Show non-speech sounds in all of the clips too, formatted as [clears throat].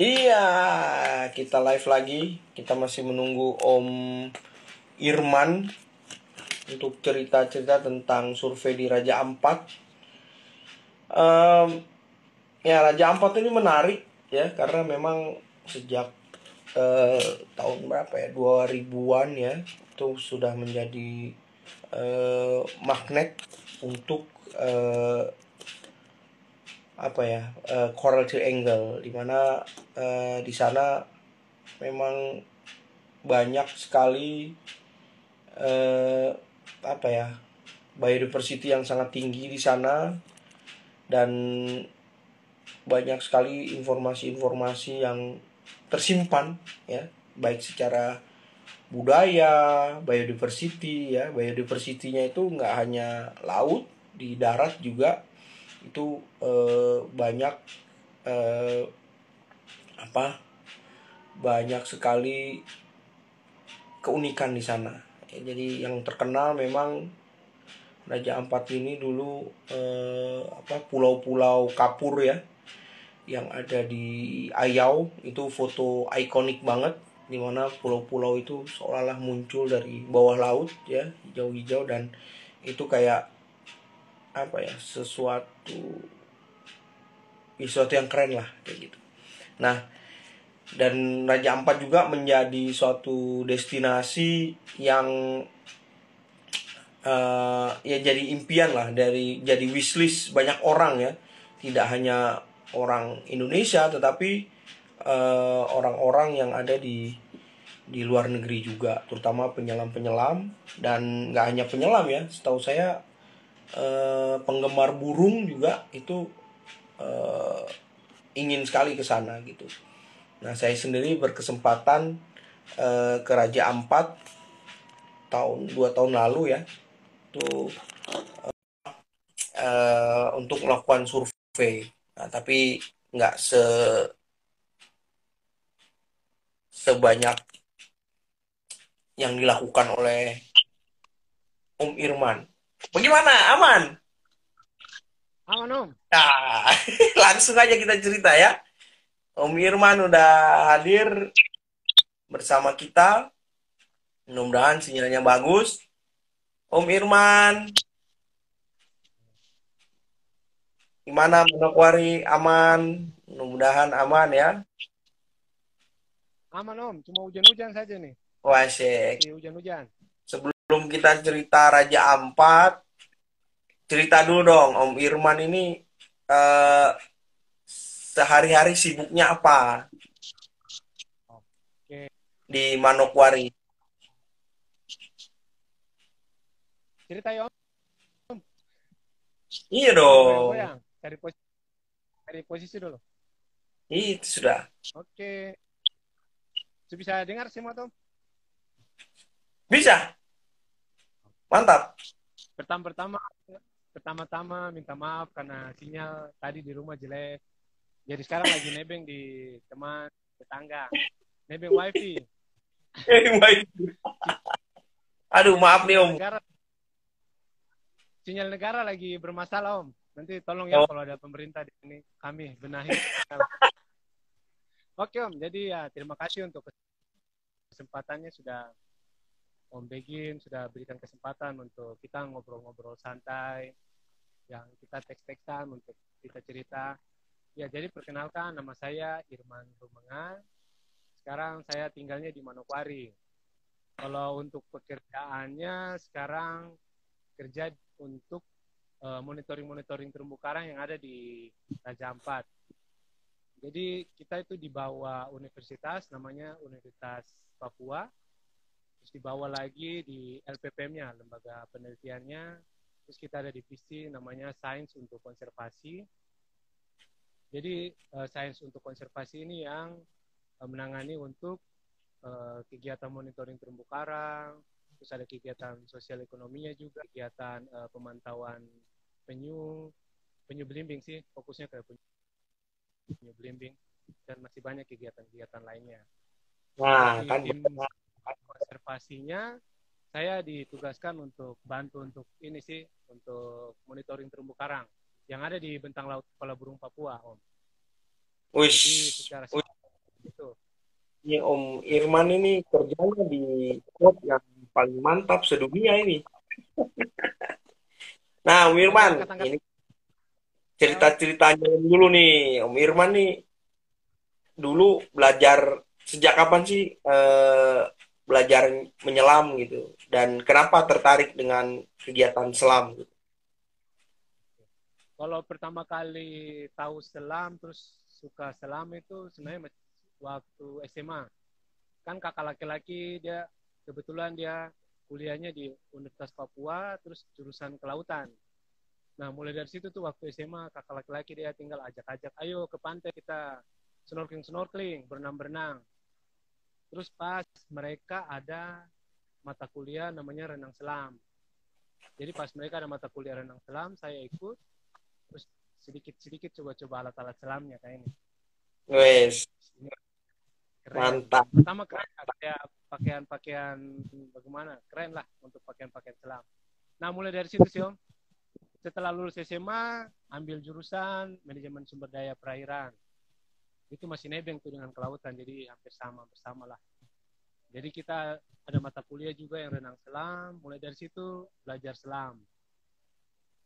Iya, kita live lagi. Kita masih menunggu Om Irman untuk cerita-cerita tentang survei di Raja Ampat. Em, ya, Raja Ampat ini menarik ya karena memang sejak eh, tahun berapa ya 2000-an ya itu sudah menjadi eh, magnet untuk eh, apa ya eh, coral triangle di mana eh, di sana memang banyak sekali eh, apa ya biodiversity yang sangat tinggi di sana dan banyak sekali informasi-informasi yang tersimpan ya. Baik secara budaya biodiversity ya. Biodiversity-nya itu nggak hanya laut di darat juga itu eh, banyak eh, apa banyak sekali keunikan di sana. Ya, jadi yang terkenal memang Raja Ampat ini dulu eh, apa pulau-pulau kapur ya yang ada di Ayau. Itu foto ikonik banget di mana pulau-pulau itu seolah-olah muncul dari bawah laut ya hijau-hijau dan itu kayak apa ya sesuatu sesuatu yang keren lah kayak gitu. Nah dan Raja Ampat juga menjadi suatu destinasi yang eh, ya jadi impian lah dari jadi wishlist banyak orang ya tidak hanya orang Indonesia tetapi eh, orang-orang yang ada di di luar negeri juga terutama penyelam-penyelam dan nggak hanya penyelam ya setahu saya eh, penggemar burung juga itu eh, ingin sekali ke sana gitu. Nah saya sendiri berkesempatan eh, ke Raja Ampat tahun dua tahun lalu ya itu untuk melakukan survei. Nah tapi nggak se sebanyak yang dilakukan oleh Om Irman. Bagaimana? Aman? Aman om. Nah, [laughs] langsung aja kita cerita ya. Om Irman udah hadir bersama kita. Mudah-mudahan sinyalnya bagus. Om Irman, gimana Manokwari? Aman? Mudah-mudahan aman ya. Aman om. Cuma hujan-hujan saja nih. Wah, Syek. Masih hujan-hujan. Sebelum kita cerita Raja Ampat, cerita dulu dong, Om Irman ini eh, sehari-hari sibuknya apa Oke. di Manokwari? Cerita ya om. Iya dong. Cari posisi. Cari posisi dulu. Itu sudah. Oke. Bisa dengar semua tom? Bisa. Mantap. Pertama-pertama pertama-tama minta maaf karena sinyal tadi di rumah jelek. Jadi sekarang lagi nebeng di teman tetangga. Nebeng wifi. Eh. Aduh, maaf nih Om. Negara sinyal negara lagi bermasalah om. Nanti tolong ya Oh. kalau ada pemerintah di sini kami benahi. Oke om, jadi ya terima kasih untuk kesempatannya sudah Om Begin sudah berikan kesempatan untuk kita ngobrol-ngobrol santai yang kita teks-teksan untuk kita cerita. Ya jadi perkenalkan nama saya Irman Rumenga. Sekarang saya tinggalnya di Manokwari. Kalau untuk pekerjaannya sekarang kerja untuk eh, monitoring-monitoring terumbu karang yang ada di Raja Ampat. Jadi kita itu di bawah universitas namanya Universitas Papua. Terus dibawa lagi di LPPM-nya, lembaga penelitiannya. Terus kita ada divisi namanya Sains untuk Konservasi. Jadi eh, sains untuk konservasi ini yang eh, menangani untuk eh, kegiatan monitoring terumbu karang, terus ada kegiatan sosial ekonominya juga, kegiatan eh, pemantauan penyu, penyu belimbing sih, fokusnya ke penyu, penyu belimbing, dan masih banyak kegiatan-kegiatan lainnya. Nah, kan tim konservasinya, saya ditugaskan untuk bantu untuk ini sih, untuk monitoring terumbu karang yang ada di bentang laut Kepala Burung Papua, Om. Secara Wih. itu ini Om Irman ini kerjanya di klub yang paling mantap sedunia ini. [laughs] Nah Om Irman ini cerita-ceritanya dulu nih. Om Irman nih dulu belajar sejak kapan sih eh, belajar menyelam gitu dan kenapa tertarik dengan kegiatan selam gitu? Kalau pertama kali tahu selam terus suka selam itu sebenarnya waktu SMA. Kan kakak laki-laki dia kebetulan dia kuliahnya di Universitas Papua terus jurusan kelautan. Nah, mulai dari situ tuh waktu SMA kakak laki-laki dia tinggal ajak-ajak, ayo ke pantai kita snorkeling-snorkeling, berenang-berenang. Terus pas mereka ada mata kuliah namanya renang selam. Jadi pas mereka ada mata kuliah renang selam, saya ikut terus sedikit-sedikit coba-coba alat-alat selamnya kayak ini. Wes. Keren. Mantap. Pertama keren kayak pakaian-pakaian bagaimana? Keren lah untuk pakaian-pakaian selam. Nah, mulai dari situ sih, Om. Setelah lulus SMA, ambil jurusan manajemen sumber daya perairan. Itu masih nebeng tuh dengan kelautan, jadi hampir sama bersama lah. Jadi kita ada mata kuliah juga yang renang selam, mulai dari situ belajar selam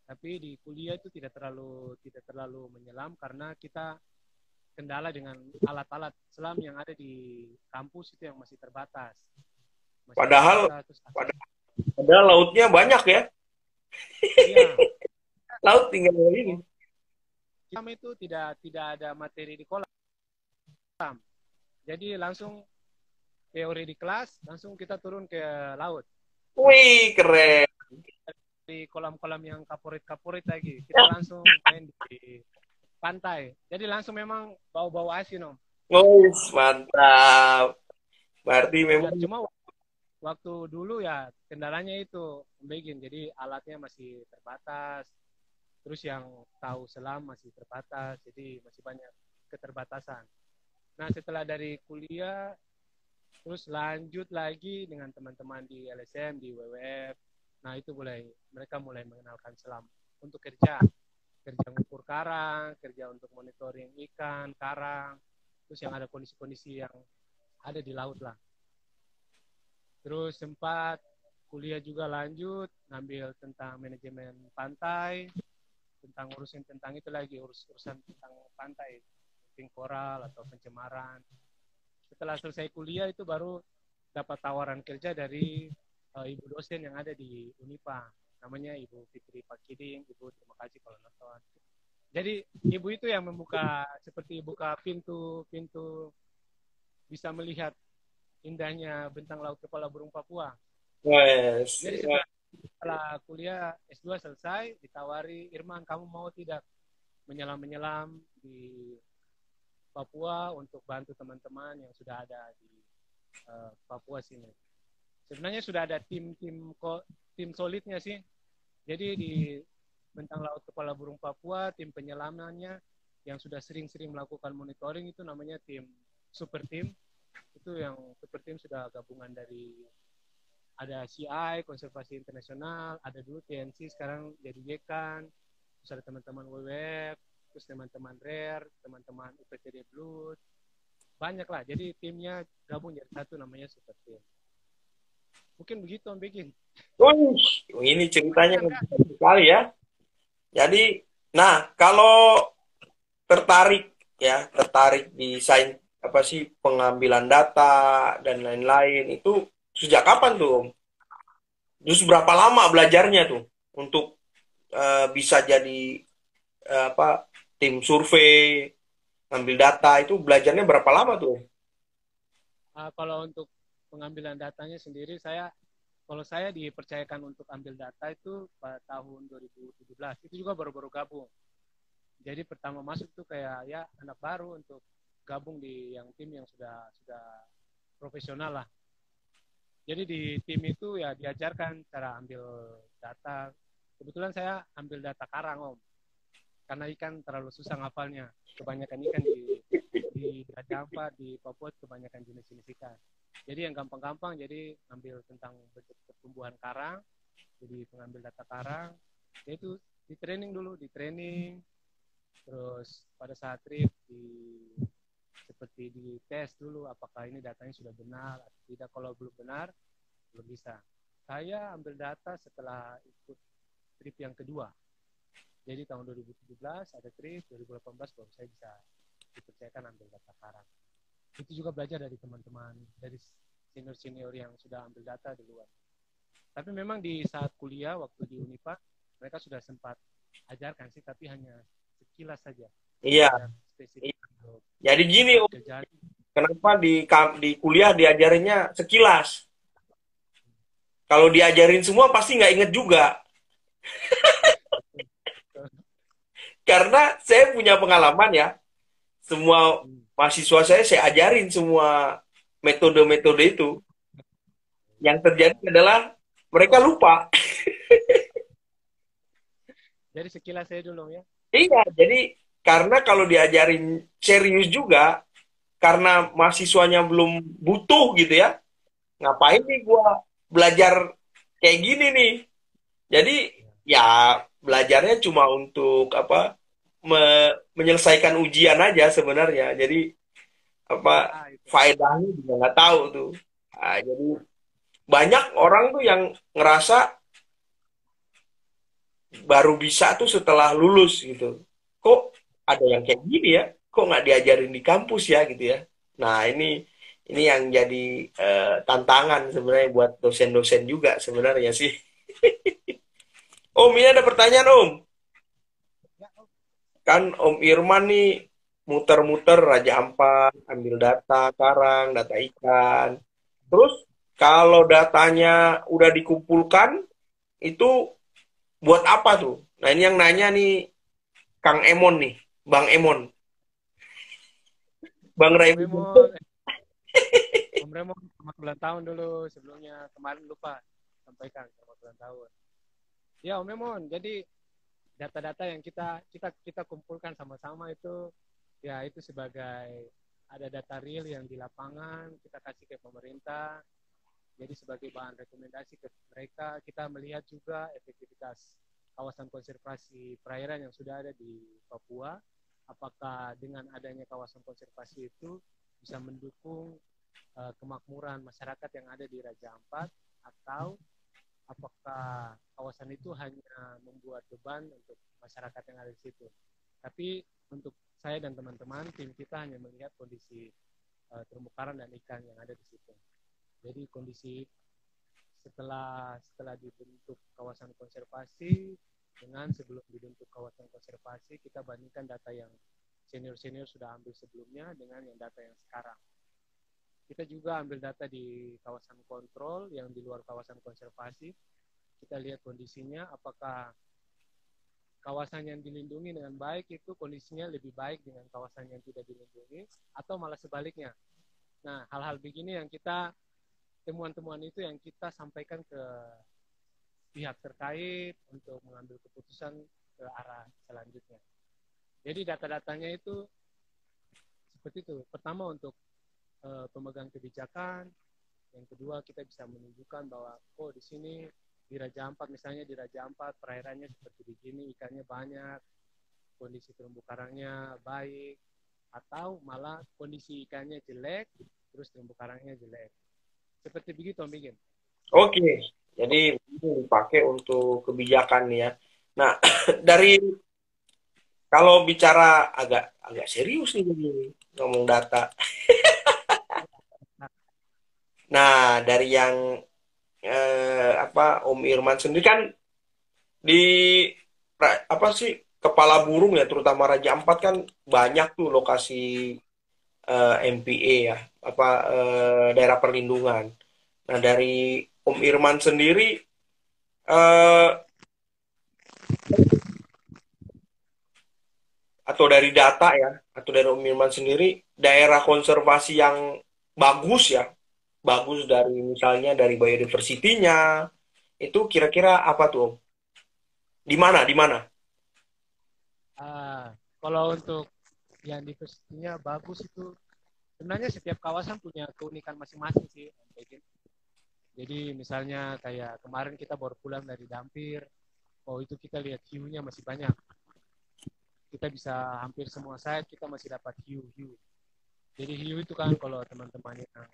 tapi di kuliah itu tidak terlalu tidak terlalu menyelam karena kita kendala dengan alat-alat selam yang ada di kampus itu yang masih terbatas. Masih padahal, terbatas, padahal padahal lautnya banyak ya. Iya. [laughs] Laut tinggal ini. Kami itu tidak tidak ada materi di kolam. Jadi langsung teori di kelas, langsung kita turun ke laut. Wih, keren di kolam-kolam yang kapurit-kapurit lagi. [laughs] Kita langsung main di pantai. Jadi langsung memang bau-bau asin, Om. Oh, mantap. Berarti memang... Cuma waktu dulu ya kendalanya itu begin. Jadi alatnya masih terbatas. Terus yang tahu selam masih terbatas. Jadi masih banyak keterbatasan. Nah setelah dari kuliah, terus lanjut lagi dengan teman-teman di LSM, di WWF, Nah itu mulai mereka mulai mengenalkan selam untuk kerja, kerja mengukur karang, kerja untuk monitoring ikan, karang, terus yang ada kondisi-kondisi yang ada di laut lah. Terus sempat kuliah juga lanjut, ngambil tentang manajemen pantai, tentang urusan tentang itu lagi, urus urusan tentang pantai, penting koral atau pencemaran. Setelah selesai kuliah itu baru dapat tawaran kerja dari uh, ibu dosen yang ada di Unipa namanya Ibu Fitri Pakiding Ibu terima kasih kalau nonton jadi ibu itu yang membuka seperti buka pintu-pintu bisa melihat indahnya bentang laut kepala burung Papua. Yes. Jadi setelah, setelah kuliah S2 selesai, ditawari Irman kamu mau tidak menyelam-menyelam di Papua untuk bantu teman-teman yang sudah ada di uh, Papua sini sebenarnya sudah ada tim-tim tim solidnya sih. Jadi di Bentang Laut Kepala Burung Papua, tim penyelamannya yang sudah sering-sering melakukan monitoring itu namanya tim super team. Itu yang super team sudah gabungan dari ada CI, Konservasi Internasional, ada dulu TNC, sekarang jadi Yekan, terus ada teman-teman WWF, terus teman-teman RARE, teman-teman UPTD Blood, banyak lah. Jadi timnya gabung jadi satu namanya super team. Mungkin begitu Om Begin. Wih, ini ceritanya sekali ya. Jadi, nah kalau tertarik ya, tertarik di sains apa sih pengambilan data dan lain-lain itu sejak kapan tuh Om? Terus berapa lama belajarnya tuh untuk uh, bisa jadi uh, apa tim survei, ngambil data itu belajarnya berapa lama tuh? Uh, kalau untuk pengambilan datanya sendiri saya kalau saya dipercayakan untuk ambil data itu pada tahun 2017 itu juga baru-baru gabung. Jadi pertama masuk tuh kayak ya anak baru untuk gabung di yang tim yang sudah sudah profesional lah. Jadi di tim itu ya diajarkan cara ambil data. Kebetulan saya ambil data karang om karena ikan terlalu susah ngapalnya kebanyakan ikan di di di Papua kebanyakan jenis-jenis ikan jadi yang gampang-gampang jadi ambil tentang bentuk pertumbuhan karang jadi pengambil data karang yaitu di training dulu di training terus pada saat trip di seperti di tes dulu apakah ini datanya sudah benar atau tidak. Kalau belum benar, belum bisa. Saya ambil data setelah ikut trip yang kedua. Jadi tahun 2017 ada trip, 2018 baru saya bisa dipercayakan ambil data karang. Itu juga belajar dari teman-teman, dari senior-senior yang sudah ambil data di luar. Tapi memang di saat kuliah, waktu di Unipa, mereka sudah sempat ajarkan sih, tapi hanya sekilas saja. Iya. Spesifik Jadi gini, Om. kenapa di di kuliah diajarinnya sekilas? Kalau diajarin semua pasti nggak inget juga. [laughs] Karena saya punya pengalaman ya, semua mahasiswa saya saya ajarin semua metode-metode itu. Yang terjadi adalah mereka lupa. [laughs] Jadi sekilas saya dulu ya. Iya, jadi karena kalau diajarin serius juga, karena mahasiswanya belum butuh gitu ya, ngapain nih gua belajar kayak gini nih? Jadi ya belajarnya cuma untuk apa me- menyelesaikan ujian aja sebenarnya. Jadi apa Ah, faedahnya juga nggak tahu tuh. Nah, jadi banyak orang tuh yang ngerasa baru bisa tuh setelah lulus gitu. Kok ada yang kayak gini ya? Kok nggak diajarin di kampus ya gitu ya? Nah ini ini yang jadi eh, tantangan sebenarnya buat dosen-dosen juga sebenarnya sih. [laughs] Om ini ada pertanyaan Om. Kan Om Irman nih muter-muter Raja Ampat, ambil data karang, data ikan. Terus kalau datanya udah dikumpulkan, itu buat apa tuh? Nah ini yang nanya nih Kang Emon nih, Bang Emon. Bang Raymond. Om Remon selamat ulang tahun dulu sebelumnya kemarin lupa sampaikan selamat ulang tahun. Ya Om jadi data-data yang kita kita kita kumpulkan sama-sama itu ya itu sebagai ada data real yang di lapangan kita kasih ke pemerintah. Jadi sebagai bahan rekomendasi ke mereka kita melihat juga efektivitas kawasan konservasi perairan yang sudah ada di Papua apakah dengan adanya kawasan konservasi itu bisa mendukung uh, kemakmuran masyarakat yang ada di Raja Ampat atau apakah kawasan itu hanya membuat beban untuk masyarakat yang ada di situ. Tapi untuk saya dan teman-teman tim kita hanya melihat kondisi uh, terumbu karang dan ikan yang ada di situ. Jadi kondisi setelah setelah dibentuk kawasan konservasi dengan sebelum dibentuk kawasan konservasi kita bandingkan data yang senior-senior sudah ambil sebelumnya dengan yang data yang sekarang. Kita juga ambil data di kawasan kontrol yang di luar kawasan konservasi. Kita lihat kondisinya apakah kawasan yang dilindungi dengan baik itu kondisinya lebih baik dengan kawasan yang tidak dilindungi atau malah sebaliknya. Nah, hal-hal begini yang kita temuan-temuan itu yang kita sampaikan ke pihak terkait untuk mengambil keputusan ke arah selanjutnya. Jadi data-datanya itu seperti itu. Pertama untuk uh, pemegang kebijakan, yang kedua kita bisa menunjukkan bahwa oh di sini di Raja Ampat misalnya di Raja Ampat perairannya seperti begini, ikannya banyak, kondisi terumbu karangnya baik, atau malah kondisi ikannya jelek, terus terumbu karangnya jelek. Seperti begitu Om. Oke, jadi ini dipakai untuk kebijakan nih ya. Nah, [clears throat] dari kalau bicara agak agak serius nih ngomong data. [laughs] nah, dari yang eh, apa Om Irman sendiri kan di apa sih kepala burung ya, terutama Raja Ampat kan banyak tuh lokasi eh, MPA ya, apa eh, daerah perlindungan. Nah, dari Om Irman sendiri eh, atau dari data ya, atau dari Om Irman sendiri daerah konservasi yang bagus ya, bagus dari misalnya dari biodiversity-nya, itu kira-kira apa tuh Om? Di mana? Di mana? Ah, kalau untuk yang diversity-nya bagus itu sebenarnya setiap kawasan punya keunikan masing-masing sih. Jadi misalnya kayak kemarin kita baru pulang dari Dampir, oh itu kita lihat hiunya masih banyak. Kita bisa hampir semua site kita masih dapat hiu-hiu. jadi hiu itu kan kalau teman-teman yang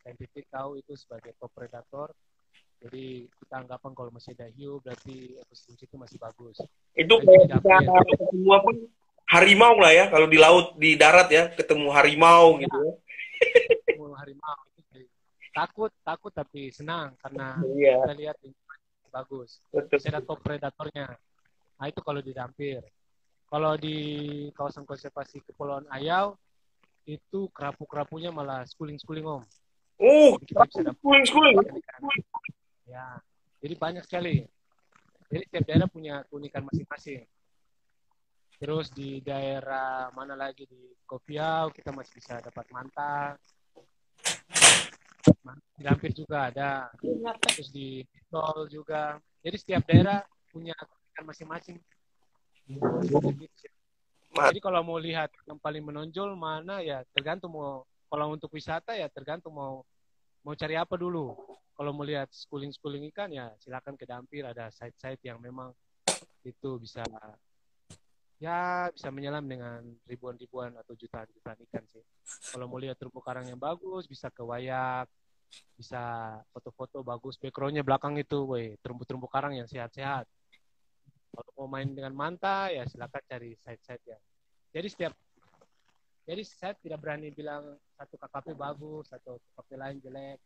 saintifik tahu itu sebagai top predator jadi kita anggapan kalau masih ada hiu berarti ekosistem itu masih bagus. Itu kayak kita ketemu apa? Harimau lah ya kalau di laut di darat ya ketemu harimau ya. gitu ya. Ketemu harimau takut takut tapi senang karena iya. kita lihat bagus. Betul. ada top predatornya nah itu kalau di Dampir kalau di kawasan konservasi Kepulauan Ayau itu kerapu-kerapunya malah schooling-schooling om. Oh. Ya, jadi banyak sekali. Jadi setiap daerah punya keunikan masing-masing. Terus di daerah mana lagi di Kopiau kita masih bisa dapat manta. Di Dampir juga ada. Terus di Tol juga. Jadi setiap daerah punya keunikan masing-masing. Jadi kalau mau lihat yang paling menonjol mana ya tergantung mau kalau untuk wisata ya tergantung mau mau cari apa dulu. Kalau mau lihat schooling-schooling ikan ya silakan ke Dampir ada site-site yang memang itu bisa ya bisa menyelam dengan ribuan-ribuan atau jutaan-jutaan ikan sih. Kalau mau lihat terumbu karang yang bagus bisa ke Wayak, bisa foto-foto bagus backgroundnya belakang itu, woi terumbu-terumbu karang yang sehat-sehat kalau mau main dengan manta ya silakan cari site-site ya jadi setiap jadi saya tidak berani bilang satu KKP bagus atau KKP lain jelek.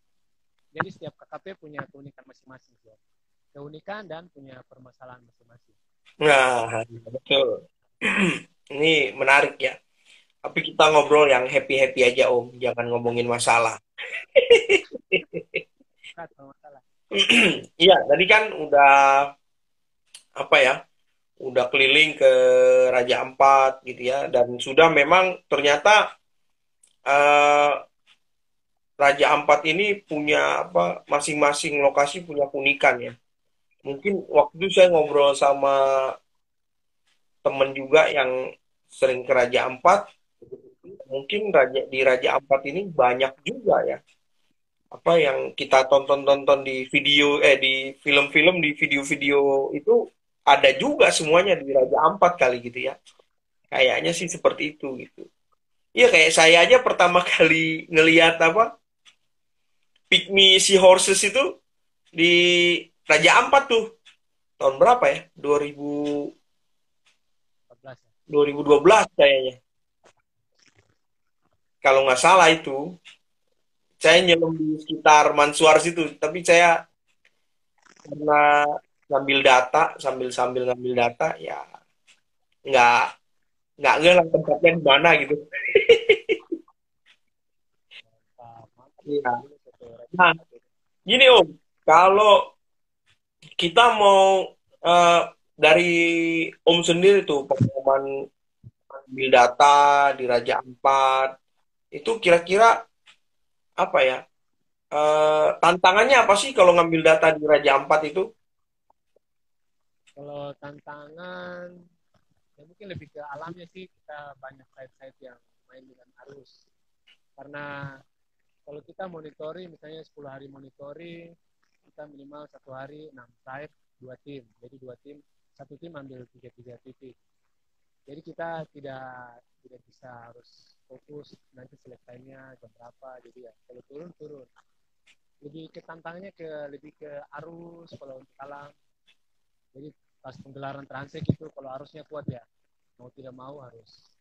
Jadi setiap KKP punya keunikan masing-masing ya. keunikan dan punya permasalahan masing-masing. Nah betul. [clears throat] Ini menarik ya. Tapi kita ngobrol yang happy happy aja om. Jangan ngomongin masalah. [clears throat] Iya, tadi kan udah apa ya udah keliling ke Raja Ampat gitu ya. Dan sudah memang ternyata uh, Raja Ampat ini punya apa masing-masing lokasi punya keunikan ya mungkin waktu itu saya ngobrol sama temen juga yang sering ke Raja Ampat mungkin raja di Raja Ampat ini banyak juga ya apa yang kita tonton-tonton di video eh di film-film di video-video itu ada juga semuanya di Raja Ampat kali gitu ya. Kayaknya sih seperti itu gitu. Iya kayak saya aja pertama [laughs] kali ngelihat apa Pygmy Sea Horses itu di Raja Ampat tuh tahun berapa ya? 2000 2012 kayaknya. Kalau nggak salah itu saya nyelam di sekitar Mansuar situ, tapi saya karena ngambil data sambil sambil ngambil data ya nggak nggak ngelang tempatnya di mana gitu. Iya. Nah, gini om, kalau kita mau uh, dari om sendiri tuh pengumuman ambil data di Raja Ampat itu kira-kira apa ya? Uh, tantangannya apa sih kalau ngambil data di Raja Ampat itu? Kalau tantangan, ya mungkin lebih ke alamnya sih kita banyak site-site yang main dengan arus. Karena kalau kita monitoring, misalnya 10 hari monitoring, kita minimal satu hari 6 site, dua tim. Jadi dua tim, satu tim ambil tiga-tiga titik. Jadi kita tidak tidak bisa harus fokus nanti selesainya jam berapa. Jadi ya kalau turun turun. Lebih ke tantangannya ke lebih ke arus kalau untuk alam. Jadi pas penggelaran transek itu kalau arusnya kuat ya. Mau tidak mau harus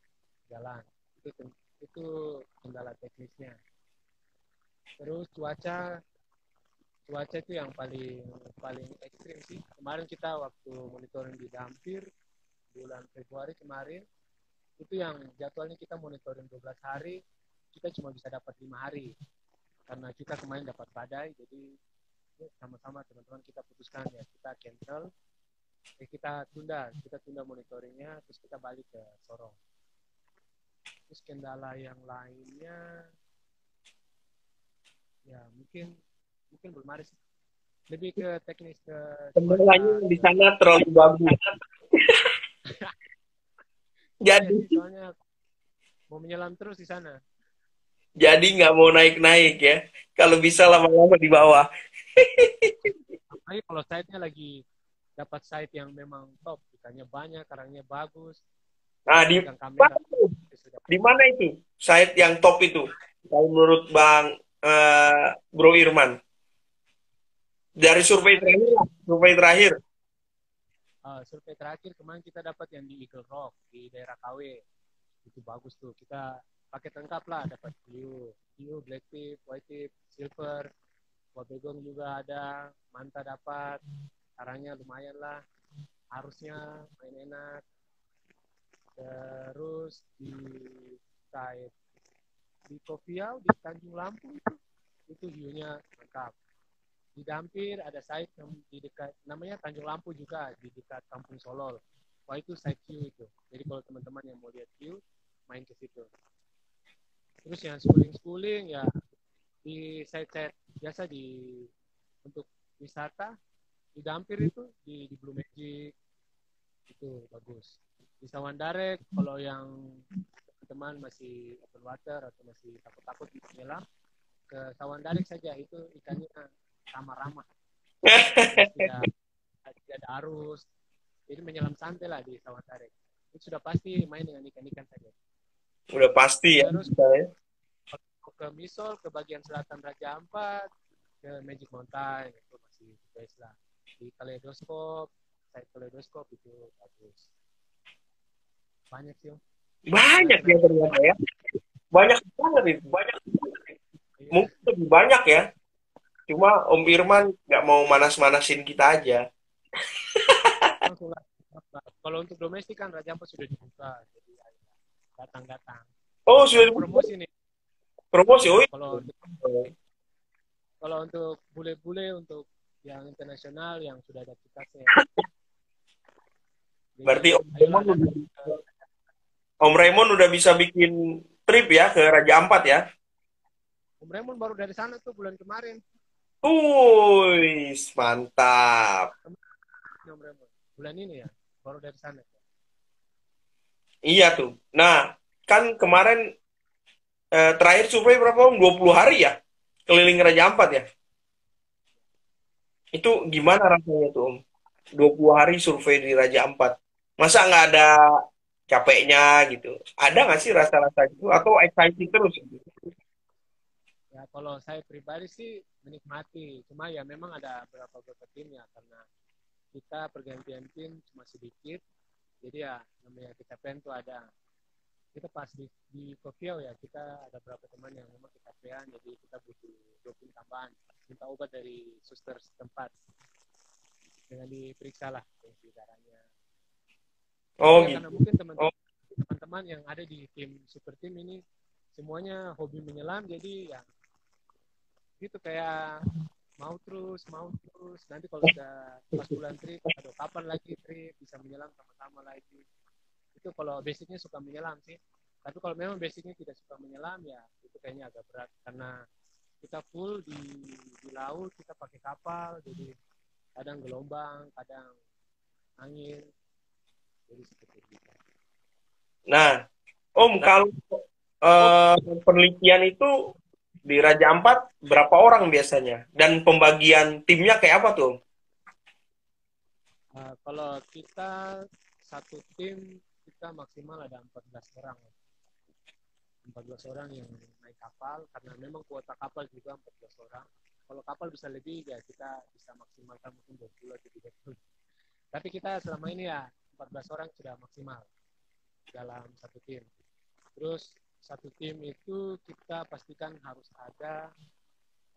jalan. Itu itu kendala teknisnya. Terus cuaca cuaca itu yang paling paling ekstrim sih. Kemarin kita waktu monitoring di Dampir bulan Februari kemarin itu yang jadwalnya kita monitoring 12 hari kita cuma bisa dapat lima hari. Karena kita kemarin dapat badai jadi ya, sama-sama teman-teman kita putuskan ya kita cancel eh, kita tunda kita tunda monitoringnya terus kita balik ke Sorong. Terus kendala yang lainnya ya mungkin mungkin belum ada sih. Lebih ke teknis ke kendalanya di sana terlalu bagus. [laughs] Jadi ya, soalnya mau menyelam terus di sana. Jadi nggak mau naik-naik ya. Kalau bisa lama-lama di bawah. Tapi kalau site-nya lagi dapat site yang memang top ikannya banyak karangnya bagus Nah, di kamera Di mana itu? Site yang top itu. Kalau menurut Bang eh, Bro Irman. Dari survei terakhir survei terakhir. Ah, survei terakhir kemarin kita dapat yang di Eagle Rock di daerah KW itu bagus tuh kita paket lengkap lah dapat view view black tip white tip silver wabegong juga ada manta dapat caranya lumayan lah harusnya main enak terus di site di Kopiau di Tanjung Lampung itu itu view-nya lengkap di Dampir ada site di dekat namanya Tanjung Lampu juga di dekat Kampung Solol. Wah itu site view itu. Jadi kalau teman-teman yang mau lihat view main ke situ. Terus yang schooling-schooling ya di site-site biasa di untuk wisata di Dampir itu di, di Blue Magic. Itu bagus. Di Sawandarek kalau yang teman masih open water atau masih takut-takut menyelam ke Sawandarek saja. Itu ikannya sama ramah tidak tidak ada arus. Jadi menyelam santai lah di sawah tarik itu sudah pasti main dengan ikan-ikan saja. Udah pasti ya. Terus- misalnya. ke Misol ke bagian selatan Raja Ampat ke Magic Mountain. Itu masih best lah di Kaleidoskop site Kaleidoskop itu bagus banyak sih. Banyak ya ternyata ya. Banyak banget itu. Banyak. Iya. Mungkin lebih banyak ya. Cuma Om Irman nggak mau manas-manasin kita aja. Kalau untuk domestik kan Raja Ampat sudah dibuka jadi ya, datang-datang Oh, sudah dibuka promosi nih promosi. Oh, iya. kalau kalau untuk bule-bule untuk yang internasional yang sudah ada. Jadi, Berarti Om Raymond udah, Om Raymond udah bisa bikin trip ya ke Raja Ampat ya. Om Raymond baru dari sana tuh bulan kemarin. Wih, mantap. Om Raymond. Bulan ini ya, baru dari sana. Iya tuh. Nah, kan kemarin eh, terakhir survei berapa Om? 20 hari ya? Keliling Raja Ampat ya? Itu gimana rasanya tuh Om? 20 hari survei di Raja Ampat. Masa nggak ada capeknya gitu? Ada nggak sih rasa-rasa gitu? Atau excited terus? gitu? Ya kalau saya pribadi sih menikmati. Cuma ya memang ada beberapa beberapa tim ya karena kita pergantian tim cuma sedikit. Jadi ya namanya kita pen tuh ada kita pas di, di Tokyo ya kita ada beberapa teman yang memang kecapean jadi kita butuh doping tambahan minta obat dari suster setempat dengan diperiksa lah tensi darahnya Oh Ya, gitu. karena mungkin Oh. teman-teman yang ada di tim super tim ini semuanya hobi menyelam jadi ya gitu kayak mau terus mau terus nanti kalau udah pas bulan trip aduh kapan lagi trip bisa menyelam sama-sama lagi itu kalau basicnya suka menyelam sih tapi kalau memang basicnya tidak suka menyelam ya itu kayaknya agak berat karena kita full di di laut kita pakai kapal jadi kadang gelombang kadang angin jadi seperti itu Nah, Om, kalau eh, penelitian itu di Raja Ampat berapa orang biasanya? Dan pembagian timnya kayak apa tuh? Uh, kalau kita satu tim kita maksimal ada 14 orang. 14 orang yang naik kapal karena memang kuota kapal juga 14 orang. Kalau kapal bisa lebih ya kita bisa maksimalkan mungkin 20 atau 30. Tapi kita selama ini ya 14 orang sudah maksimal dalam satu tim. Terus satu tim itu kita pastikan harus ada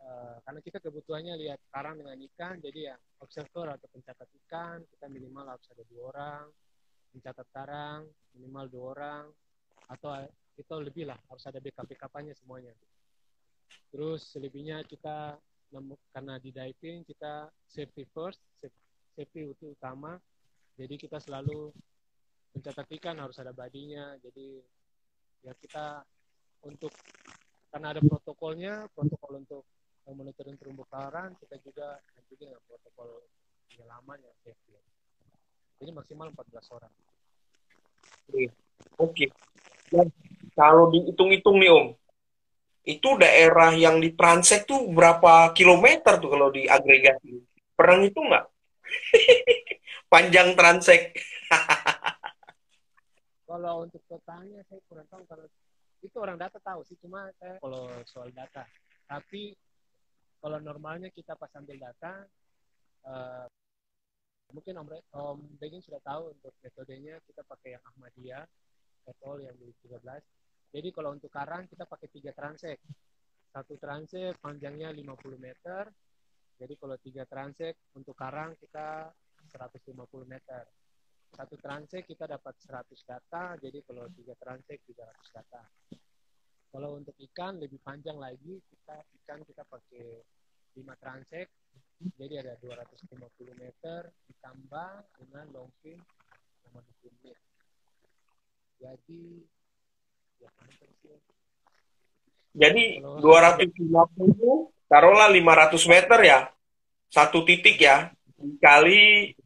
eh, karena kita kebutuhannya lihat karang dengan ikan, jadi ya observer atau pencatat ikan kita minimal harus ada dua orang, pencatat karang minimal dua orang, atau itu lebih lah harus ada backup backupannya semuanya. Terus selebihnya kita karena di diving kita safety first, saf- safety itu utama, jadi kita selalu pencatat ikan harus ada badinya, jadi ya kita untuk karena ada protokolnya, protokol untuk monitoring terumbu karang, kita juga dengan protokol penyelaman yang safety. Jadi maksimal 14 orang. Oke. Dan kalau dihitung-hitung nih Om, itu daerah yang di Transek tuh berapa kilometer tuh kalau diagregasi? Pernah itu nggak? [laughs] Panjang Transek. [laughs] Kalau untuk totalnya saya kurang tahu karena itu orang data tahu sih cuma saya kalau soal data tapi kalau normalnya kita pas ambil data uh, mungkin Om, Om Begin sudah tahu untuk metodenya kita pakai yang Ahmadiyah etol yang di 13 jadi kalau untuk karang kita pakai tiga transek. Satu transek panjangnya 50 meter. Jadi kalau tiga transek untuk karang kita 150 meter. Satu transek kita dapat 100 data. Jadi kalau tiga transek 300 data. Kalau untuk ikan lebih panjang lagi. Kita ikan kita pakai 5 transek jadi ada 250 meter ditambah dengan long fin sama 20 menit. Jadi ya sih jadi 250 taruhlah 500 meter ya. Satu titik ya. Kali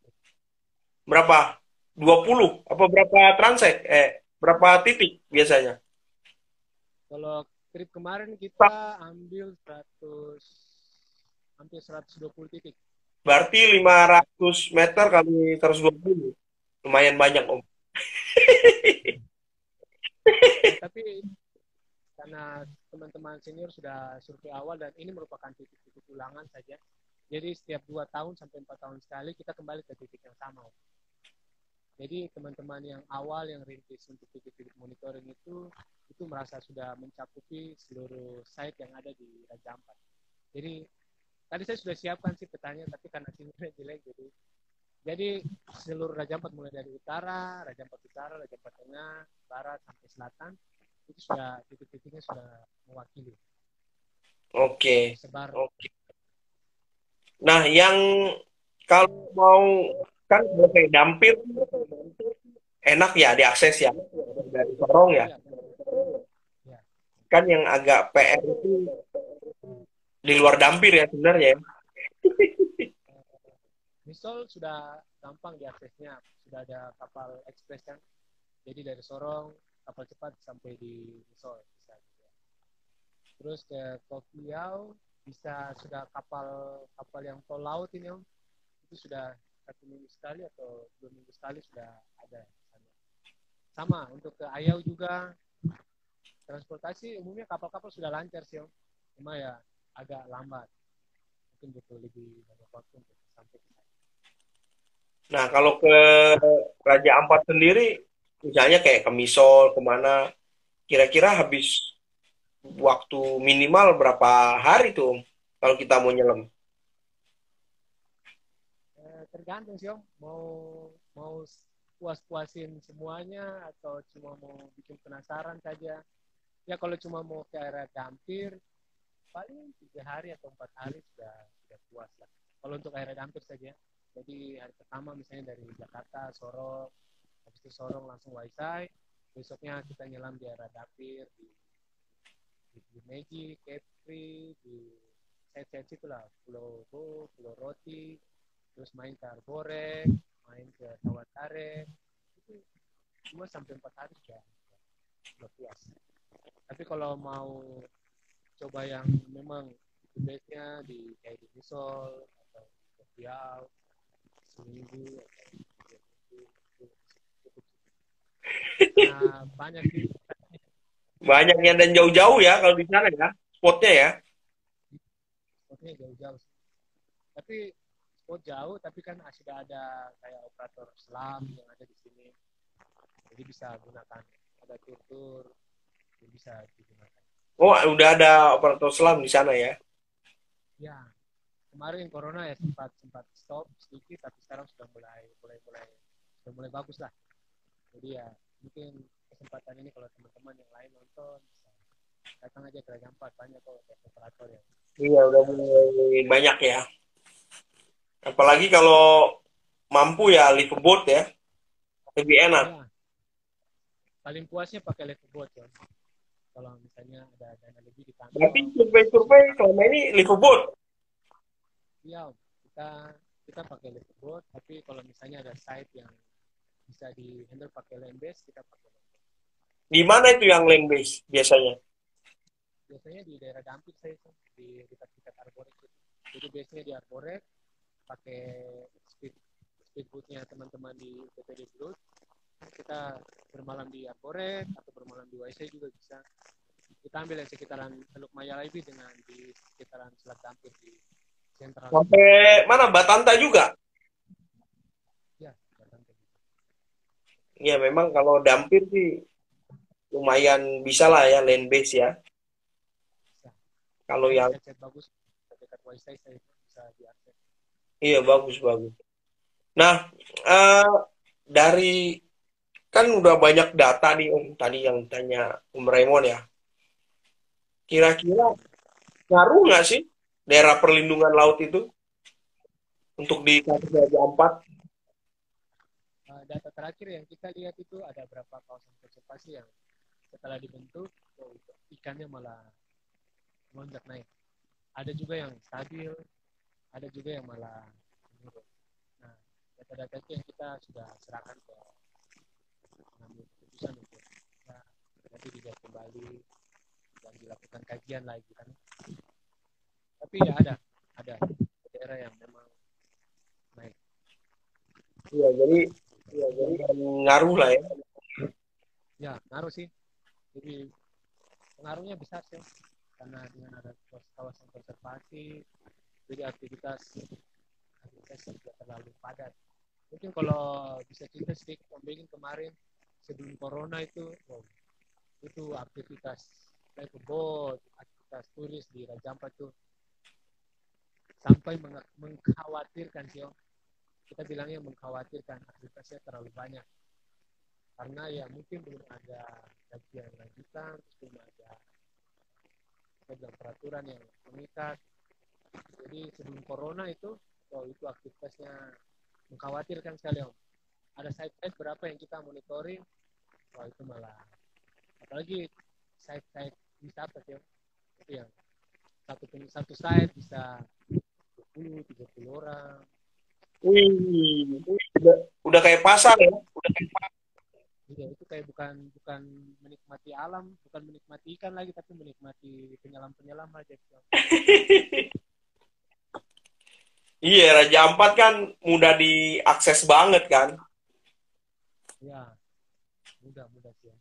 berapa? 20 apa berapa transek? Eh berapa titik biasanya? Kalau trip kemarin kita ambil 100 hampir 120 titik. Berarti 500 meter kali 120. Lumayan banyak, Om. Tapi karena teman-teman senior sudah survei awal dan ini merupakan titik-titik ulangan saja. Jadi setiap dua tahun sampai empat tahun sekali kita kembali ke titik yang sama. Jadi teman-teman yang awal yang rintis untuk titik-titik monitoring itu itu merasa sudah mencakupi seluruh site yang ada di Raja Ampat. Jadi tadi saya sudah siapkan sih petanya tapi karena sinyalnya [laughs] jelek jadi jadi seluruh Raja Ampat mulai dari utara, Raja Ampat utara, Raja Ampat tengah, barat sampai selatan itu sudah titik-titiknya sudah mewakili. Oke. Okay. Sebar. Oke. Okay. Nah, yang kalau mau kan kayak dampir enak ya diakses ya dari Sorong ya. ya. Kan yang agak PR itu di luar dampir ya sebenarnya ya. Misol sudah gampang diaksesnya, sudah ada kapal ekspres kan. Jadi dari Sorong kapal cepat sampai di Misol bisa. Gitu. Terus ke Kopiau bisa sudah kapal kapal yang tol laut ini om itu sudah satu minggu sekali atau dua minggu sekali sudah ada sama untuk ke Ayau juga transportasi umumnya kapal-kapal sudah lancar sih om cuma ya agak lambat mungkin butuh lebih banyak waktu untuk sampai ke sana. Nah kalau ke Raja Ampat sendiri misalnya kayak ke Misol ke mana kira-kira habis waktu minimal berapa hari tuh kalau kita mau nyelam? Eh, tergantung sih om mau mau puas-puasin semuanya atau cuma mau bikin penasaran saja ya kalau cuma mau ke area Dampir paling tiga hari atau empat hari sudah sudah puas lah. Kalau untuk air dampir saja. Jadi hari pertama misalnya dari Jakarta, Sorong, habis itu Sorong langsung Waisai. Besoknya kita nyelam di area Dapir, di di, di Meiji, Kepri, di set-set itu lah, Pulau Bo, Pulau Roti, terus main ke Arborek, main ke Tawatare, itu cuma sampai empat hari sudah, sudah puas. Tapi kalau mau coba yang memang base-nya di kayak di Misol atau Riau seminggu nah, banyak sih. Banyaknya dan jauh-jauh ya kalau di sana ya spotnya ya. Spotnya jauh-jauh tapi spot jauh tapi kan sudah ada kayak operator selam yang ada di sini. Jadi bisa gunakan ada tur-tur yang bisa digunakan Oh, udah ada operator selam di sana ya? Ya, kemarin corona ya sempat sempat stop sedikit, tapi sekarang sudah mulai mulai mulai sudah mulai bagus lah. Jadi ya mungkin kesempatan ini kalau teman-teman yang lain nonton bisa datang aja ke Raja Empat banyak kok operator ya. Iya, udah mulai banyak ya. Apalagi kalau mampu ya live boat ya, lebih enak. Ya. Paling puasnya pakai live boat ya kalau misalnya ada dana lebih di kantor. Berarti survei-survei selama ini liverboat? Iya, kita kita pakai liverboat, tapi kalau misalnya ada site yang bisa di handle pakai land base, kita pakai land base. Di mana itu yang land base biasanya? Biasanya di daerah Dampit saya di dekat-dekat Arborek. Jadi biasanya di Arborek pakai speed speedboatnya teman-teman di PPD Blood kita bermalam di Arboret atau bermalam di YC juga bisa kita ambil yang sekitaran Teluk Mayalaibi dengan di sekitaran Selat Dampir di sentral Sampai mana Batanta juga? ya Batanta. Ya memang kalau Dampir sih lumayan bisa lah ya land base ya. Bisa. Kalau yang bagus dekat saya bisa diakses iya bagus bagus. Nah eh, dari kan udah banyak data nih Om tadi yang tanya Om Raymond ya. Kira-kira ngaruh nggak sih daerah perlindungan laut itu untuk di Ampat? Uh, data terakhir yang kita lihat itu ada berapa kawasan konservasi yang setelah dibentuk oh, ikannya malah melonjak naik. Ada juga yang stabil, ada juga yang malah menurun. Nah, data-data itu yang kita sudah serahkan ke pengambil keputusan untuk ya, nanti dilihat kembali dan dilakukan kajian lagi kan. Tapi ya ada, ada daerah yang memang naik. Iya jadi ya, jadi ngaruh lah ya. Ya, ngaruh sih. Jadi pengaruhnya besar sih. Karena dengan ada kawasan konservasi, jadi aktivitas aktivitas tidak terlalu padat. Mungkin kalau bisa cerita sedikit, Om Begin kemarin sebelum corona itu, oh, itu aktivitas naik boat, aktivitas turis di Raja Ampat itu sampai meng- mengkhawatirkan sih. Kita bilangnya mengkhawatirkan aktivitasnya terlalu banyak karena ya mungkin belum ada kajian lanjutan, belum ada peraturan yang mengikat. Jadi sebelum corona itu, oh itu aktivitasnya mengkhawatirkan sekali om. Ada site-site berapa yang kita monitoring, oh itu malah apalagi site-site wisata om. Itu yang satu satu site bisa 20 30 orang. Wih, udah, udah kayak pasar ya. Udah kayak pasar. Iya, itu kayak bukan bukan menikmati alam, bukan menikmati ikan lagi, tapi menikmati penyelam-penyelam aja. [laughs] Iya, Raja Ampat kan mudah diakses banget kan. Ya, mudah mudah sih. ya.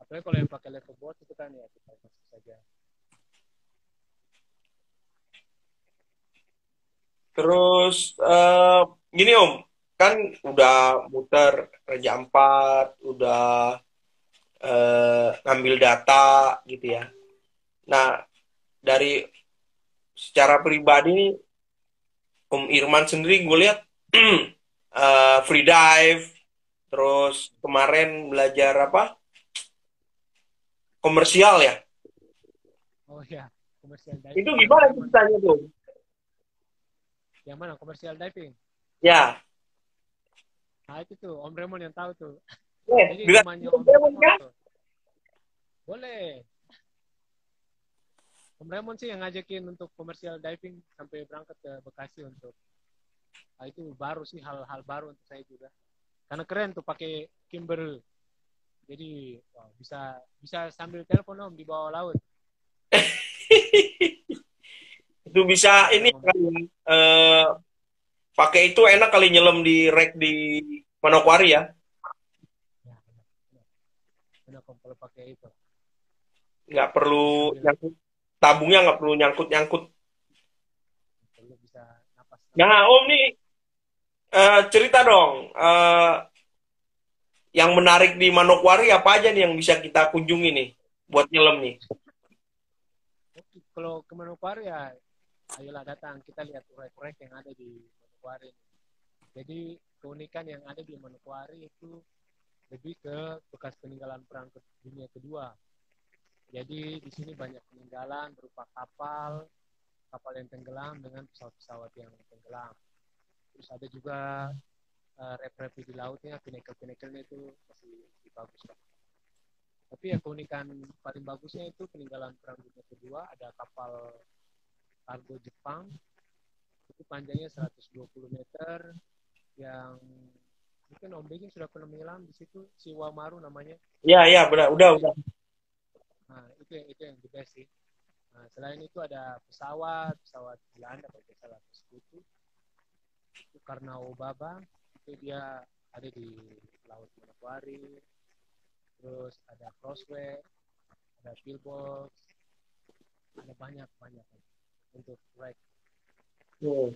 Apalagi kalau yang pakai level board itu kan ya kita masuk saja. Terus eh, gini Om, kan udah muter Raja Ampat, udah eh, ngambil data gitu ya. Nah, dari secara pribadi Om Irman sendiri gue lihat [clears throat] eh, free dive, terus kemarin belajar apa? Komersial ya. Oh ya, komersial diving. Itu gimana ceritanya tuh? Yang mana komersial diving? Ya, Nah itu tuh Om Raymond yang tahu tuh. eh, Jadi bila- Om Raymond tuh. Boleh. Om Raymond sih yang ngajakin untuk komersial diving sampai berangkat ke Bekasi untuk nah, itu baru sih hal-hal baru untuk saya juga. Karena keren tuh pakai Kimber. Jadi wah, bisa bisa sambil telepon Om di bawah laut. [laughs] itu bisa ini kan eh, pakai itu enak kali nyelam di rek di Manokwari ya Ya, Om kalau pakai itu. nggak perlu nyangkut tabungnya nggak perlu nyangkut nyangkut Perlu bisa napas. nah om nih eh, cerita dong eh, yang menarik di Manokwari apa aja nih yang bisa kita kunjungi nih buat nyelam nih Oke, kalau ke Manokwari ya ayolah datang kita lihat proyek-proyek yang ada di Manokwari. Jadi keunikan yang ada di Manokwari itu lebih ke bekas peninggalan perang dunia kedua. Jadi di sini banyak peninggalan berupa kapal, kapal yang tenggelam dengan pesawat-pesawat yang tenggelam. Terus ada juga eh, rep-rep di lautnya, pinnacle-pinnaclenya itu masih, masih bagus lah. Tapi yang keunikan paling bagusnya itu peninggalan perang dunia kedua ada kapal kargo Jepang itu panjangnya 120 meter yang mungkin Om Begin sudah pernah menyelam di situ Siwamaru namanya. ya ya benar udah udah Nah, itu yang itu yang the best sih. Nah, selain itu ada pesawat, pesawat Belanda kalau tidak salah sekutu. Itu karena Obaba itu dia ada di laut Manokwari terus ada crossway ada pillbox ada banyak banyak untuk wreck Hmm.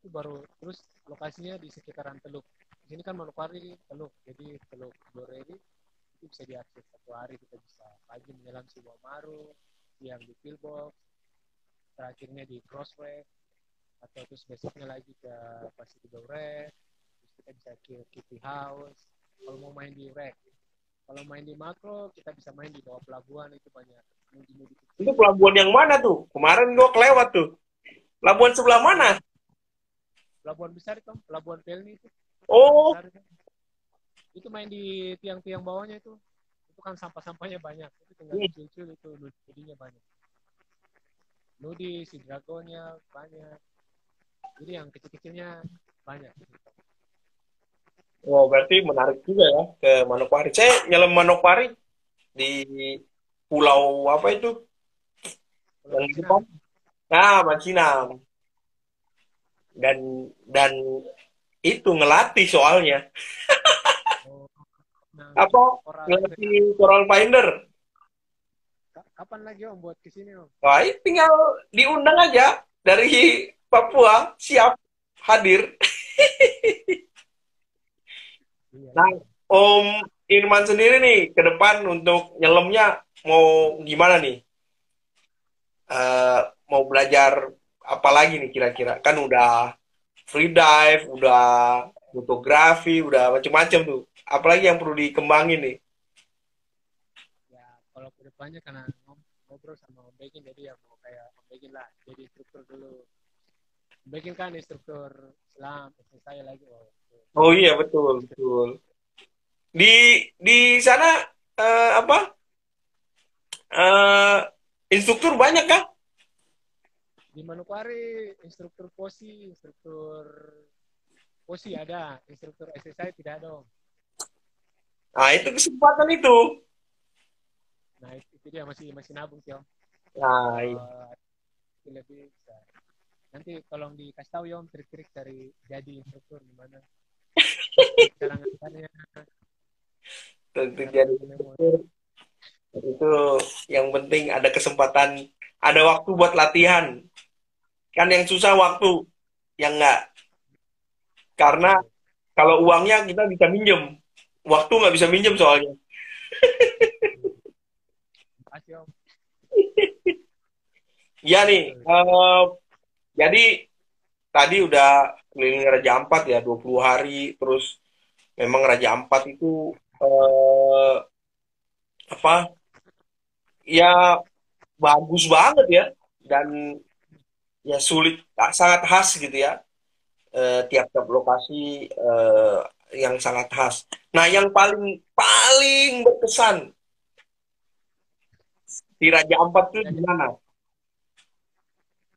itu baru terus lokasinya di sekitaran Teluk di sini kan Manokwari Teluk jadi Teluk Boreri itu bisa diakses satu hari kita bisa pagi menyelam Siwa Maru siang di pillbox terakhirnya di crossway atau terus besoknya lagi ke Pasir Dore terus kita bisa ke Kitty House kalau mau main di Rek kalau main di makro kita bisa main di bawah pelabuhan itu banyak. Itu pelabuhan yang mana tuh? Kemarin gua kelewat tuh. Pelabuhan sebelah mana? pelabuhan besar itu pelabuhan Pelni itu Oh, besar. Itu main di tiang-tiang bawahnya itu itu kan sampah-sampahnya banyak itu tinggal Hmm. kecil-kecil itu nudinya banyak nudi si dragonnya banyak jadi yang kecil-kecilnya banyak oh berarti menarik juga ya ke Manokwari. Saya nyelam Manokwari di pulau apa itu? Yang di depan? Nah, Macinang. Dan dan itu ngelatih soalnya. [laughs] Apa? Ngelatih Coral Finder. Ka- kapan lagi om buat ke sini om Wah, ini tinggal diundang aja dari Papua, siap hadir. [laughs] iya Nah, Om Irman sendiri nih ke depan untuk nyelemnya mau gimana nih? Eh, mau belajar apa lagi nih kira-kira? Kan udah free dive, udah fotografi, udah macem-macem tuh. Apalagi yang perlu dikembangin nih? ya kalau ke depannya karena ngobrol sama Om Begin jadi ya mau kayak Om Begin lah jadi instruktur dulu Om Begin kan instruktur Islam saya lagi oh, Oh iya betul betul. Di di sana eh, apa? Eh, instruktur banyak kah? di Manokwari instruktur posi instruktur posi ada instruktur SSI tidak ada om. Nah itu kesempatan itu. nah itu, itu dia masih masih nabung sih om. Nah iya. Eh, lebih bisa. Nanti tolong dikasih tahu ya om trik-trik dari jadi instruktur gimana. [laughs] Cara ngajarnya tentu jadi instruktur. Itu yang penting ada kesempatan ada waktu buat latihan. Kan yang susah waktu yang enggak karena kalau uangnya kita bisa minjem. Waktu nggak bisa minjem soalnya. Iya nih eh, jadi tadi udah keliling Raja Ampat ya 20 hari. Terus memang Raja Ampat itu eh, apa ya bagus banget ya. Dan ya sulit sangat khas gitu ya Eh, tiap-tiap lokasi eh, yang sangat khas. Nah, yang paling paling berkesan di Raja Ampat itu di mana?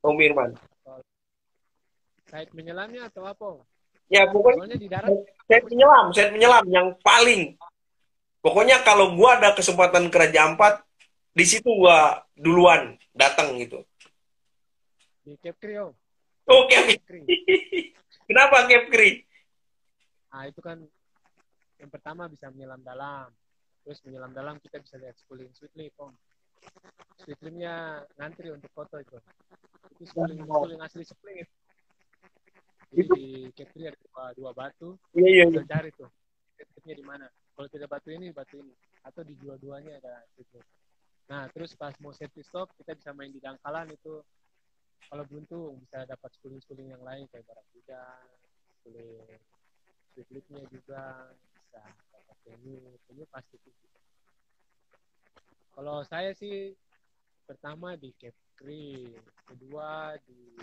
Om Irman. Sait menyelamnya atau apa Ya, pokoknya di darat set menyelam, set menyelam yang paling. Pokoknya kalau gua ada kesempatan ke Raja Ampat, di situ gua duluan datang gitu. di Cape. Cape Cree Kenapa Cree? nah itu kan yang pertama bisa menyelam dalam. Terus menyelam dalam kita bisa lihat schooling sweet lip om. Sweet lipnya ngantri untuk foto itu. Itu schooling schooling asli schooling itu Jadi Itu- di Cree ada dua, dua batu. Iya, iya, iya. kita cari tuh sweet di mana? Kalau tidak batu ini batu ini. Atau di dua-duanya ada lip. nah terus pas mau safety stop kita bisa main di dangkalan itu kalau beruntung bisa dapat schooling-schooling yang lain kayak barakuda schooling Sweetlipnya juga bisa dapat penyu penyu pasti tinggi. Kalau saya sih pertama di Cape Cree kedua di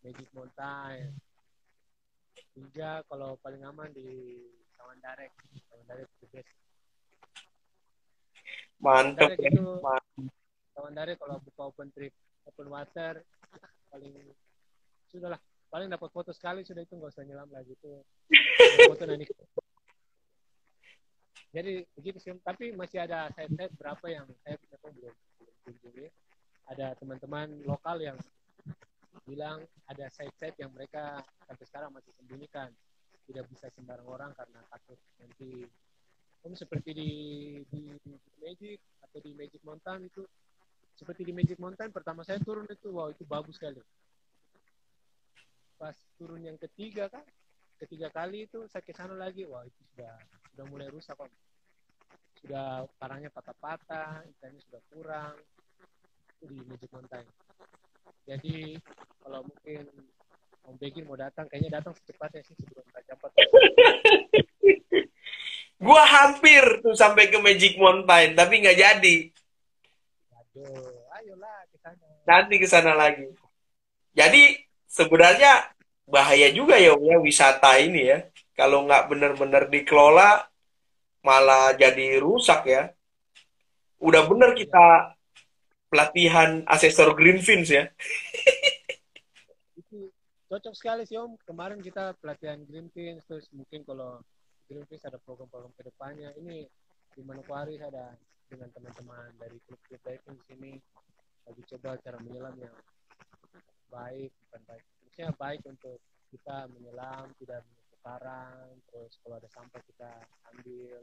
Magic Mountain tiga kalau paling aman di Tawandarek Tawandarek the best. Mantep Tawandarek ya. itu Tawandarek kalau buka open trip open water paling sudahlah paling dapat foto sekali sudah itu nggak usah nyelam lagi itu foto nanti. Jadi begitu sih tapi masih ada site-site berapa yang saya belum belum kunjungi. Ada teman-teman lokal yang bilang ada site-site yang mereka sampai sekarang masih sembunyikan. Tidak bisa sembarang orang karena takut nanti. Om seperti di, di, di Magic atau di Magic Mountain itu seperti di Magic Mountain pertama saya turun itu wow itu bagus sekali pas turun yang ketiga kan ketiga kali itu saya ke sana lagi wah itu sudah sudah mulai rusak om sudah karangnya patah-patah ikannya sudah kurang itu di Magic Mountain jadi kalau mungkin Om Begi mau datang, kayaknya datang secepatnya sih sebelum Ampat. [laughs] Gua hampir tuh sampai ke Magic Mountain, tapi nggak jadi. Aduh, ayolah ke sana. Nanti ke sana lagi. Jadi sebenarnya bahaya juga ya ya wisata ini ya. Kalau nggak benar-benar dikelola malah jadi rusak ya. Udah bener kita pelatihan asesor Greenfins ya. Itu cocok sekali sih Om. Kemarin kita pelatihan Greenfins, terus mungkin kalau Greenfins ada program-program ke depannya. Ini di Manokwari ada dengan teman-teman dari klub-klub diving di sini lagi coba cara menyelam yang baik, bukan baik. Maksudnya baik untuk kita menyelam, tidak menutup karang, terus kalau ada sampah kita ambil,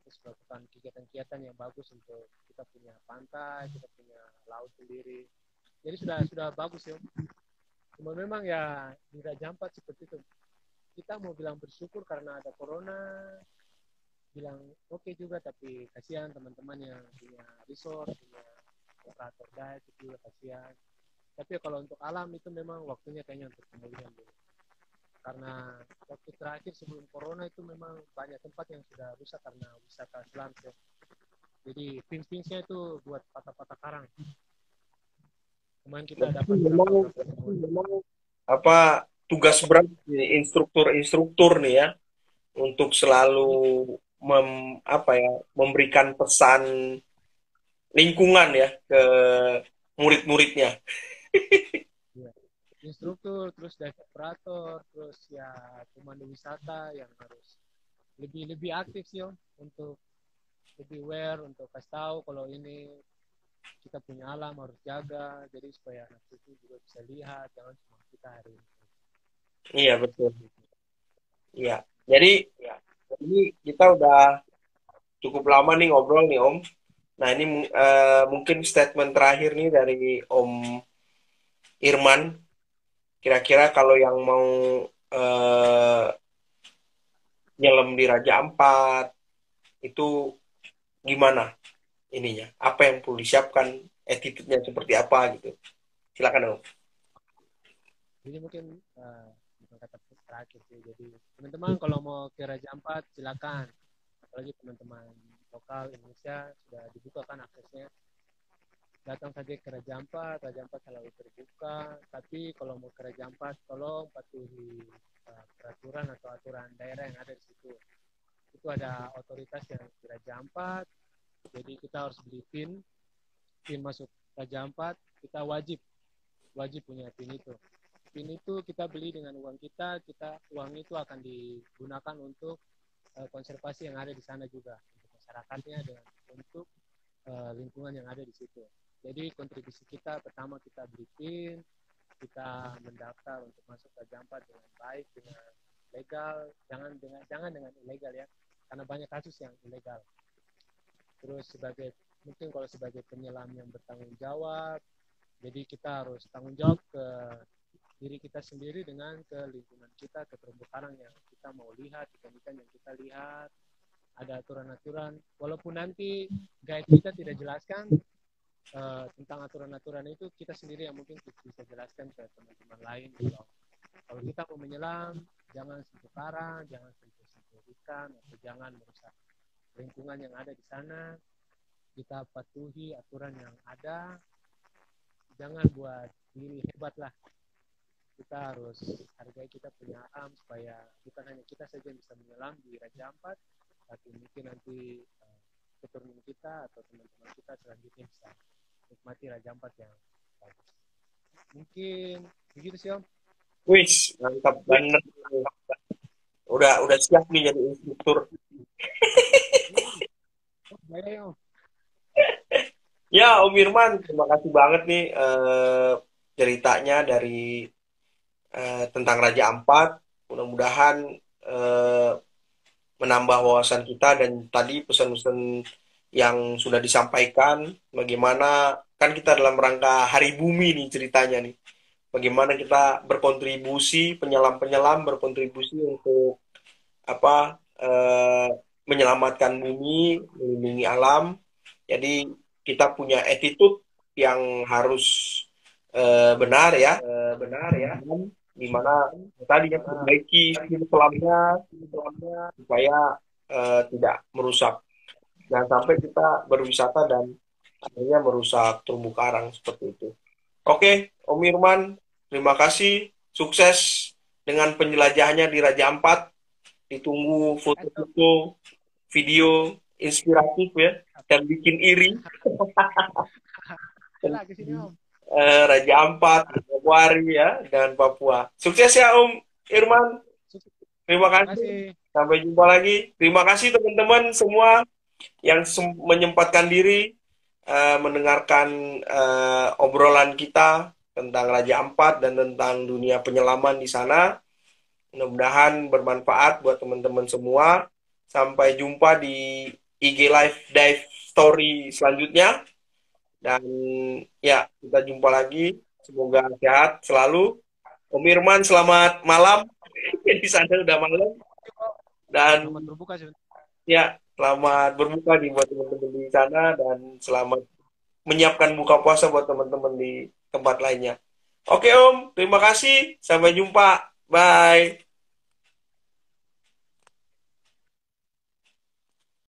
terus melakukan kegiatan-kegiatan yang bagus untuk kita punya pantai, kita punya laut sendiri. Jadi sudah sudah bagus ya. Cuma memang ya di Raja Ampat seperti itu. Kita mau bilang bersyukur karena ada corona, bilang oke okay juga tapi kasihan teman-teman yang punya resort, punya operator dive itu juga kasihan. Tapi kalau untuk alam itu memang waktunya kayaknya untuk pemulihan dulu karena waktu terakhir sebelum corona itu memang banyak tempat yang sudah rusak karena wisata selam ya. Jadi pins-pinsnya itu buat patah-patah karang. Kemarin kita dapat memang, memang apa tugas berat instruktur-instruktur nih ya untuk selalu mem, apa ya memberikan pesan lingkungan ya ke murid-muridnya. instruktur, terus dive operator, terus ya pemandu wisata yang harus lebih lebih aktif sih om untuk lebih aware untuk kasih tahu kalau ini kita punya alam harus jaga jadi supaya anak itu juga bisa lihat jangan cuma kita hari ini. Iya betul. Iya. Jadi ya, ini kita udah cukup lama nih ngobrol nih Om. Nah ini uh, mungkin statement terakhir nih dari Om Irman Kira-kira kalau yang mau uh, nyelam di Raja Ampat itu gimana ininya? Apa yang perlu disiapkan? Attitude-nya seperti apa gitu? Silakan dong. Jadi mungkin uh, kata terakhir sih. Jadi teman-teman kalau mau ke Raja Ampat silakan. Apalagi teman-teman lokal Indonesia sudah dibuka kan aksesnya datang saja ke Raja Ampat, Raja Ampat selalu terbuka. Tapi kalau mau ke Raja Ampat, tolong patuhi uh, peraturan atau aturan daerah yang ada di situ. Itu ada otoritas yang di Raja Ampat, jadi kita harus beli PIN, PIN masuk Raja Ampat, kita wajib, wajib punya PIN itu. PIN itu kita beli dengan uang kita, kita uang itu akan digunakan untuk uh, konservasi yang ada di sana juga, untuk masyarakatnya dengan untuk uh, lingkungan yang ada di situ. Jadi kontribusi kita pertama kita bikin, kita mendaftar untuk masuk ke Jampat dengan baik, dengan legal, jangan dengan jangan dengan ilegal ya, karena banyak kasus yang ilegal. Terus sebagai mungkin kalau sebagai penyelam yang bertanggung jawab, jadi kita harus tanggung jawab ke diri kita sendiri dengan ke lingkungan kita, ke terumbu karang yang kita mau lihat, ikan-ikan yang kita lihat, ada aturan-aturan. Walaupun nanti guide kita tidak jelaskan, uh, tentang aturan-aturan itu kita sendiri yang mungkin bisa jelaskan ke teman-teman lain gitu. Kalau kita mau menyelam, jangan sentuh karang, jangan sentuh-sentuh ikan, atau jangan merusak lingkungan yang ada di sana. Kita patuhi aturan yang ada. Jangan buat diri hebat lah. Kita harus hargai kita punya alam supaya bukan hanya kita saja yang bisa menyelam di Raja Ampat, tapi mungkin nanti uh, keturunan kita atau teman-teman kita selanjutnya bisa nikmati Raja Ampat yang bagus. Mungkin begitu sih Om. Wih, mantap banget. Udah udah siap nih jadi instruktur. ya Om Irman, terima kasih banget nih uh, ceritanya dari uh, tentang Raja Ampat. Mudah-mudahan uh, menambah wawasan kita dan tadi pesan-pesan yang sudah disampaikan bagaimana kan kita dalam rangka Hari Bumi nih ceritanya nih bagaimana kita berkontribusi penyelam-penyelam berkontribusi untuk apa uh, menyelamatkan bumi melindungi alam jadi kita punya attitude yang harus uh, benar ya uh, benar ya di mana tadi yang perbaiki selamnya supaya uh, tidak merusak jangan sampai kita berwisata dan akhirnya merusak terumbu karang seperti itu. Oke, Om Irman, terima kasih, sukses dengan penjelajahannya di Raja Ampat. Ditunggu foto-foto, video inspiratif ya, dan bikin iri. [laughs] Eh, Raja Ampat, Februari ya, dan Papua. Sukses ya Om Irman. Terima kasih. Sampai jumpa lagi. Terima kasih teman-teman semua yang menyempatkan diri uh, mendengarkan uh, obrolan kita tentang Raja Ampat dan tentang dunia penyelaman di sana. Mudah-mudahan bermanfaat buat teman-teman semua. Sampai jumpa di IG Live Dive Story selanjutnya. Dan ya, kita jumpa lagi. Semoga sehat selalu. Om Irman, selamat malam. [laughs] di sana udah malam. Dan selamat berbuka Ya, selamat berbuka nih buat teman-teman di sana dan selamat menyiapkan buka puasa buat teman-teman di tempat lainnya. Oke Om, terima kasih. Sampai jumpa. Bye.